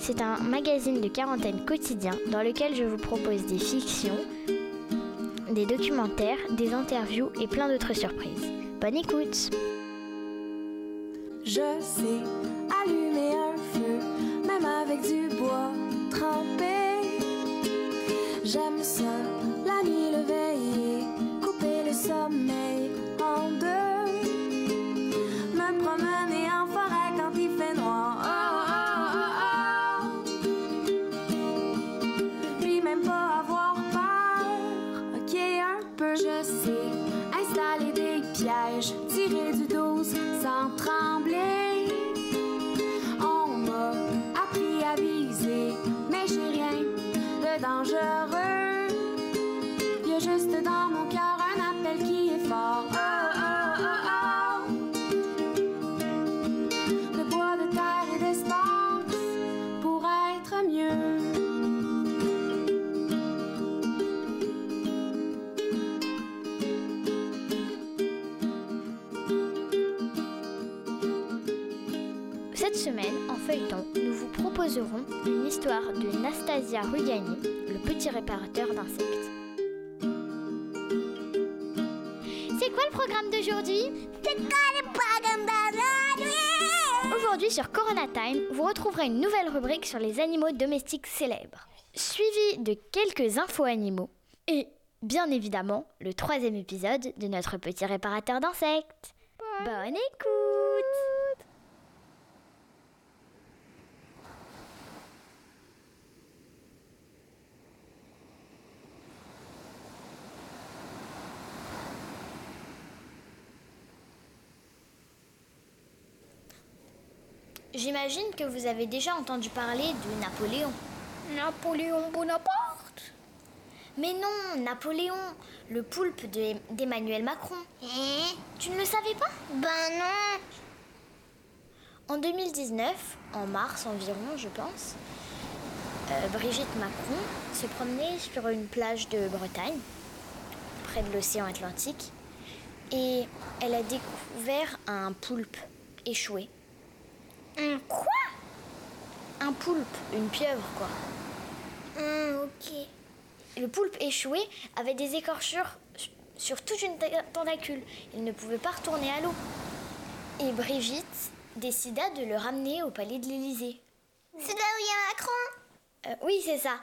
C'est un magazine de quarantaine quotidien dans lequel je vous propose des fictions, des documentaires, des interviews et plein d'autres surprises. Bonne écoute dangereux. Y a juste dans mon cœur Cette semaine, en feuilleton, nous vous proposerons une histoire de Nastasia Rugani, le petit réparateur d'insectes. C'est quoi le programme d'aujourd'hui? C'est quoi le programme d'aujourd'hui? Aujourd'hui sur Corona Time, vous retrouverez une nouvelle rubrique sur les animaux domestiques célèbres, suivie de quelques infos animaux et, bien évidemment, le troisième épisode de notre petit réparateur d'insectes. Bonne écoute J'imagine que vous avez déjà entendu parler de Napoléon. Napoléon Bonaparte? Mais non, Napoléon, le poulpe de- d'Emmanuel Macron. Hein? Tu ne le savais pas? Ben non. En 2019, en mars environ, je pense, euh, Brigitte Macron se promenait sur une plage de Bretagne, près de l'océan Atlantique, et elle a découvert un poulpe échoué. Un quoi? Un poulpe, une pieuvre quoi. Hum, ok. Le poulpe échoué avait des écorchures sur toute une ta- tentacule. Il ne pouvait pas retourner à l'eau. Et Brigitte décida de le ramener au palais de l'Élysée. C'est là où il y a Macron? Euh, oui, c'est ça.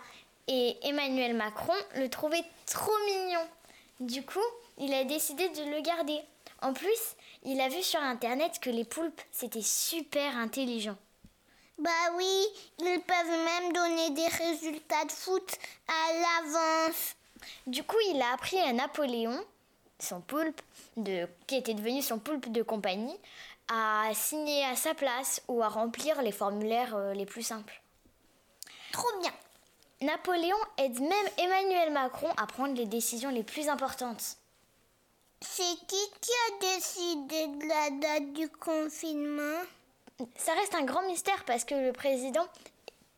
Et Emmanuel Macron le trouvait trop mignon. Du coup, il a décidé de le garder. En plus, il a vu sur Internet que les poulpes, c'était super intelligent. Bah oui, ils peuvent même donner des résultats de foot à l'avance. Du coup, il a appris à Napoléon, son poulpe, de, qui était devenu son poulpe de compagnie, à signer à sa place ou à remplir les formulaires euh, les plus simples. Trop bien. Napoléon aide même Emmanuel Macron à prendre les décisions les plus importantes. C'est qui qui a décidé de la date du confinement? Ça reste un grand mystère parce que le président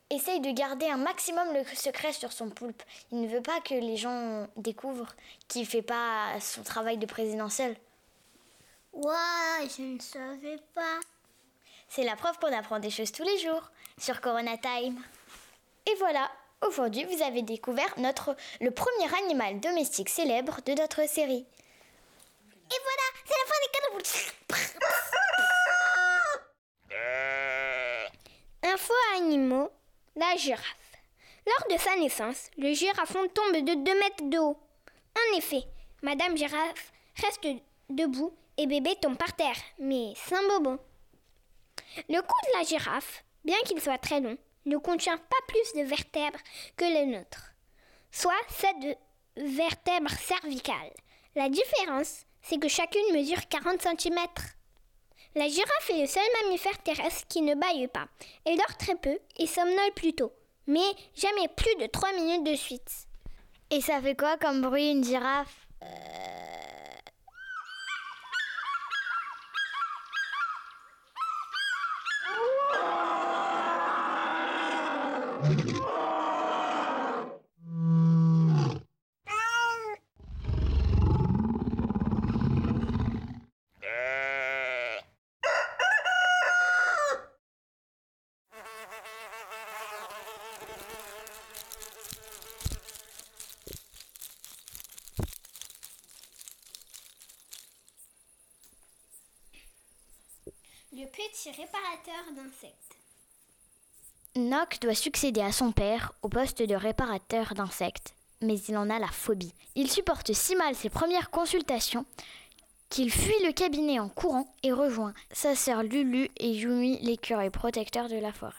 essaye de garder un maximum le secret sur son poulpe. Il ne veut pas que les gens découvrent qu'il ne fait pas son travail de présidentiel. Ouah, je ne savais pas. C'est la preuve qu'on apprend des choses tous les jours sur Corona Time. Et voilà, aujourd'hui vous avez découvert notre, le premier animal domestique célèbre de notre série. Et voilà, c'est la fin des cadeaux. Info animaux, la girafe. Lors de sa naissance, le girafon tombe de 2 mètres de haut. En effet, Madame Girafe reste debout et bébé tombe par terre, mais sans bobo. Le cou de la girafe, bien qu'il soit très long, ne contient pas plus de vertèbres que le nôtre, soit 7 vertèbres cervicales. La différence, c'est que chacune mesure 40 cm. La girafe est le seul mammifère terrestre qui ne baille pas. Elle dort très peu et somnole plutôt, mais jamais plus de 3 minutes de suite. Et ça fait quoi comme bruit une girafe? Euh. Réparateur d'insectes. Nock doit succéder à son père au poste de réparateur d'insectes, mais il en a la phobie. Il supporte si mal ses premières consultations qu'il fuit le cabinet en courant et rejoint sa sœur Lulu et Yumi, l'écureuil protecteur de la forêt.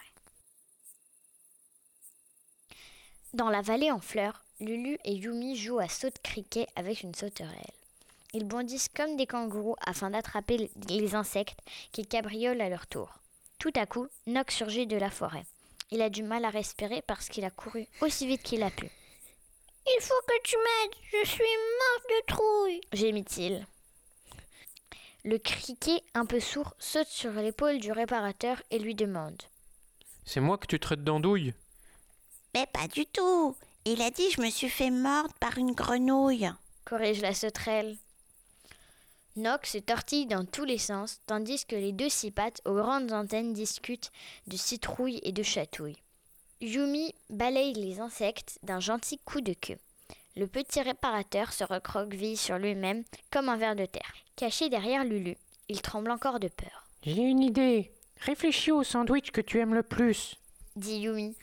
Dans la vallée en fleurs, Lulu et Yumi jouent à saut de criquet avec une sauterelle. Ils bondissent comme des kangourous afin d'attraper les insectes qui cabriolent à leur tour. Tout à coup, Nock surgit de la forêt. Il a du mal à respirer parce qu'il a couru aussi vite qu'il a pu. Il faut que tu m'aides, je suis mort de trouille, gémit-il. Le criquet, un peu sourd, saute sur l'épaule du réparateur et lui demande C'est moi que tu traites d'andouille Mais pas du tout. Il a dit je me suis fait mordre par une grenouille. Corrige la sauterelle. Nox se tortille dans tous les sens, tandis que les deux pattes aux grandes antennes discutent de citrouilles et de chatouilles. Yumi balaye les insectes d'un gentil coup de queue. Le petit réparateur se recroqueville sur lui-même comme un ver de terre. Caché derrière Lulu, il tremble encore de peur. J'ai une idée. Réfléchis au sandwich que tu aimes le plus, dit Yumi.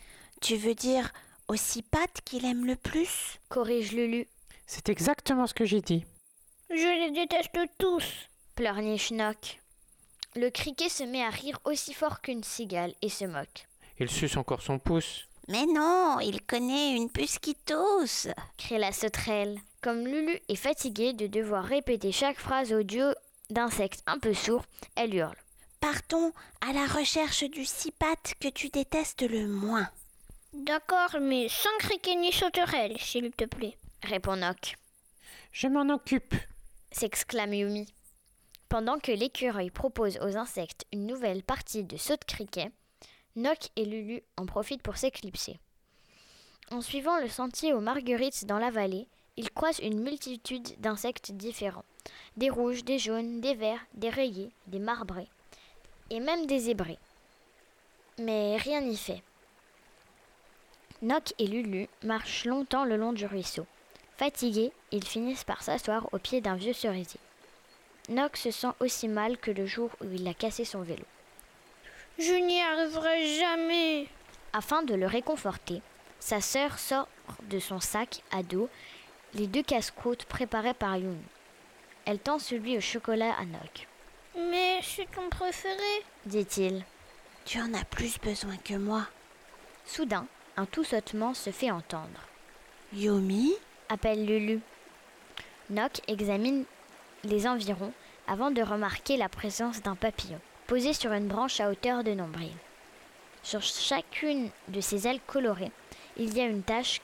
Tu veux dire aux six pattes qu'il aime le plus? corrige Lulu. C'est exactement ce que j'ai dit. Je les déteste tous, pleurniche Nock. Le criquet se met à rire aussi fort qu'une cigale et se moque. Il suce encore son pouce. Mais non, il connaît une puce qui tousse, crie la sauterelle. Comme Lulu est fatiguée de devoir répéter chaque phrase audio d'insectes un peu sourds, elle hurle. Partons à la recherche du six pattes que tu détestes le moins. D'accord, mais sans criquet ni sauterelle, s'il te plaît, répond Nock. Je m'en occupe, s'exclame Yumi. Pendant que l'écureuil propose aux insectes une nouvelle partie de saut de criquet, Nock et Lulu en profitent pour s'éclipser. En suivant le sentier aux marguerites dans la vallée, ils croisent une multitude d'insectes différents. Des rouges, des jaunes, des verts, des rayés, des marbrés, et même des zébrés. Mais rien n'y fait. Nock et Lulu marchent longtemps le long du ruisseau. Fatigués, ils finissent par s'asseoir au pied d'un vieux cerisier. Nock se sent aussi mal que le jour où il a cassé son vélo. Je n'y arriverai jamais. Afin de le réconforter, sa sœur sort de son sac à dos les deux casse-croûtes préparées par Yumi. Elle tend celui au chocolat à Nock. Mais c'est ton préféré, dit-il. Tu en as plus besoin que moi. Soudain, un tout sautement se fait entendre. Yumi appelle Lulu. Nock examine les environs avant de remarquer la présence d'un papillon posé sur une branche à hauteur de nombril. Sur chacune de ses ailes colorées, il y a une tache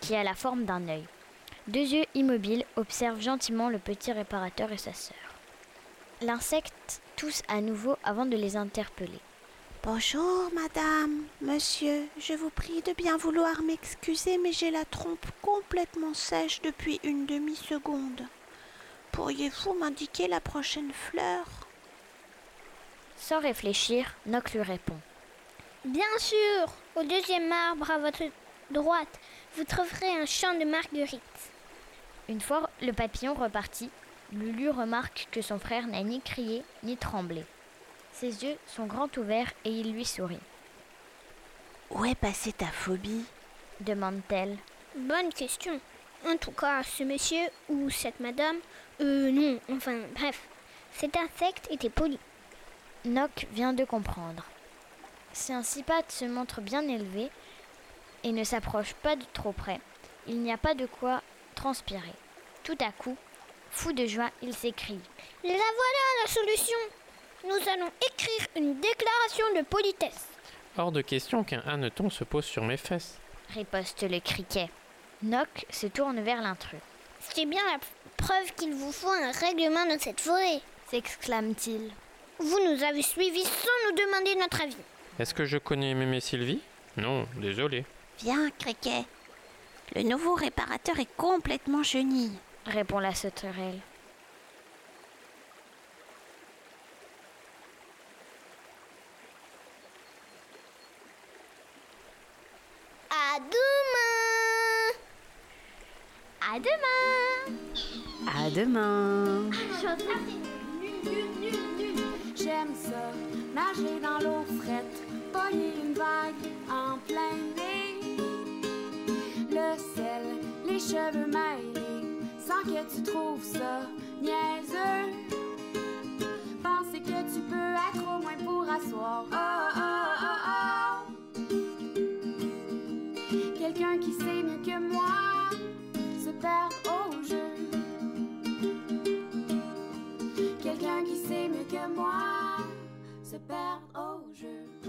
qui a la forme d'un œil. Deux yeux immobiles observent gentiment le petit réparateur et sa sœur. L'insecte tousse à nouveau avant de les interpeller. Bonjour, madame, monsieur, je vous prie de bien vouloir m'excuser, mais j'ai la trompe complètement sèche depuis une demi-seconde. Pourriez-vous m'indiquer la prochaine fleur? Sans réfléchir, Nock lui répond. Bien sûr, au deuxième arbre à votre droite, vous trouverez un champ de marguerites. Une fois le papillon reparti, Lulu remarque que son frère n'a ni crié ni tremblé. Ses yeux sont grands ouverts et il lui sourit. Où est passée ta phobie demande-t-elle. Bonne question. En tout cas, ce monsieur ou cette madame, euh non, enfin bref, cet insecte était poli. Nock vient de comprendre. Si un pattes se montre bien élevé et ne s'approche pas de trop près, il n'y a pas de quoi transpirer. Tout à coup, fou de joie, il s'écrie La voilà la solution Nous allons écrire une déclaration de politesse. Hors de question qu'un hanneton se pose sur mes fesses, riposte le criquet. Nock se tourne vers l'intrus. C'est bien la preuve qu'il vous faut un règlement dans cette forêt, s'exclame-t-il. Vous nous avez suivis sans nous demander notre avis. Est-ce que je connais Mémé Sylvie? Non, désolé. Viens, Criquet. Le nouveau réparateur est complètement chenille, répond la sauterelle. À demain À demain À demain J'aime ça, nager dans l'eau frette, pogner une vague en plein nez. Le sel, les cheveux mêlés, sans que tu trouves ça niaiseux. Penser que tu peux être au moins pour asseoir. Oh, oh, oh, oh. Quelqu'un qui sait moi se perdent au jeu.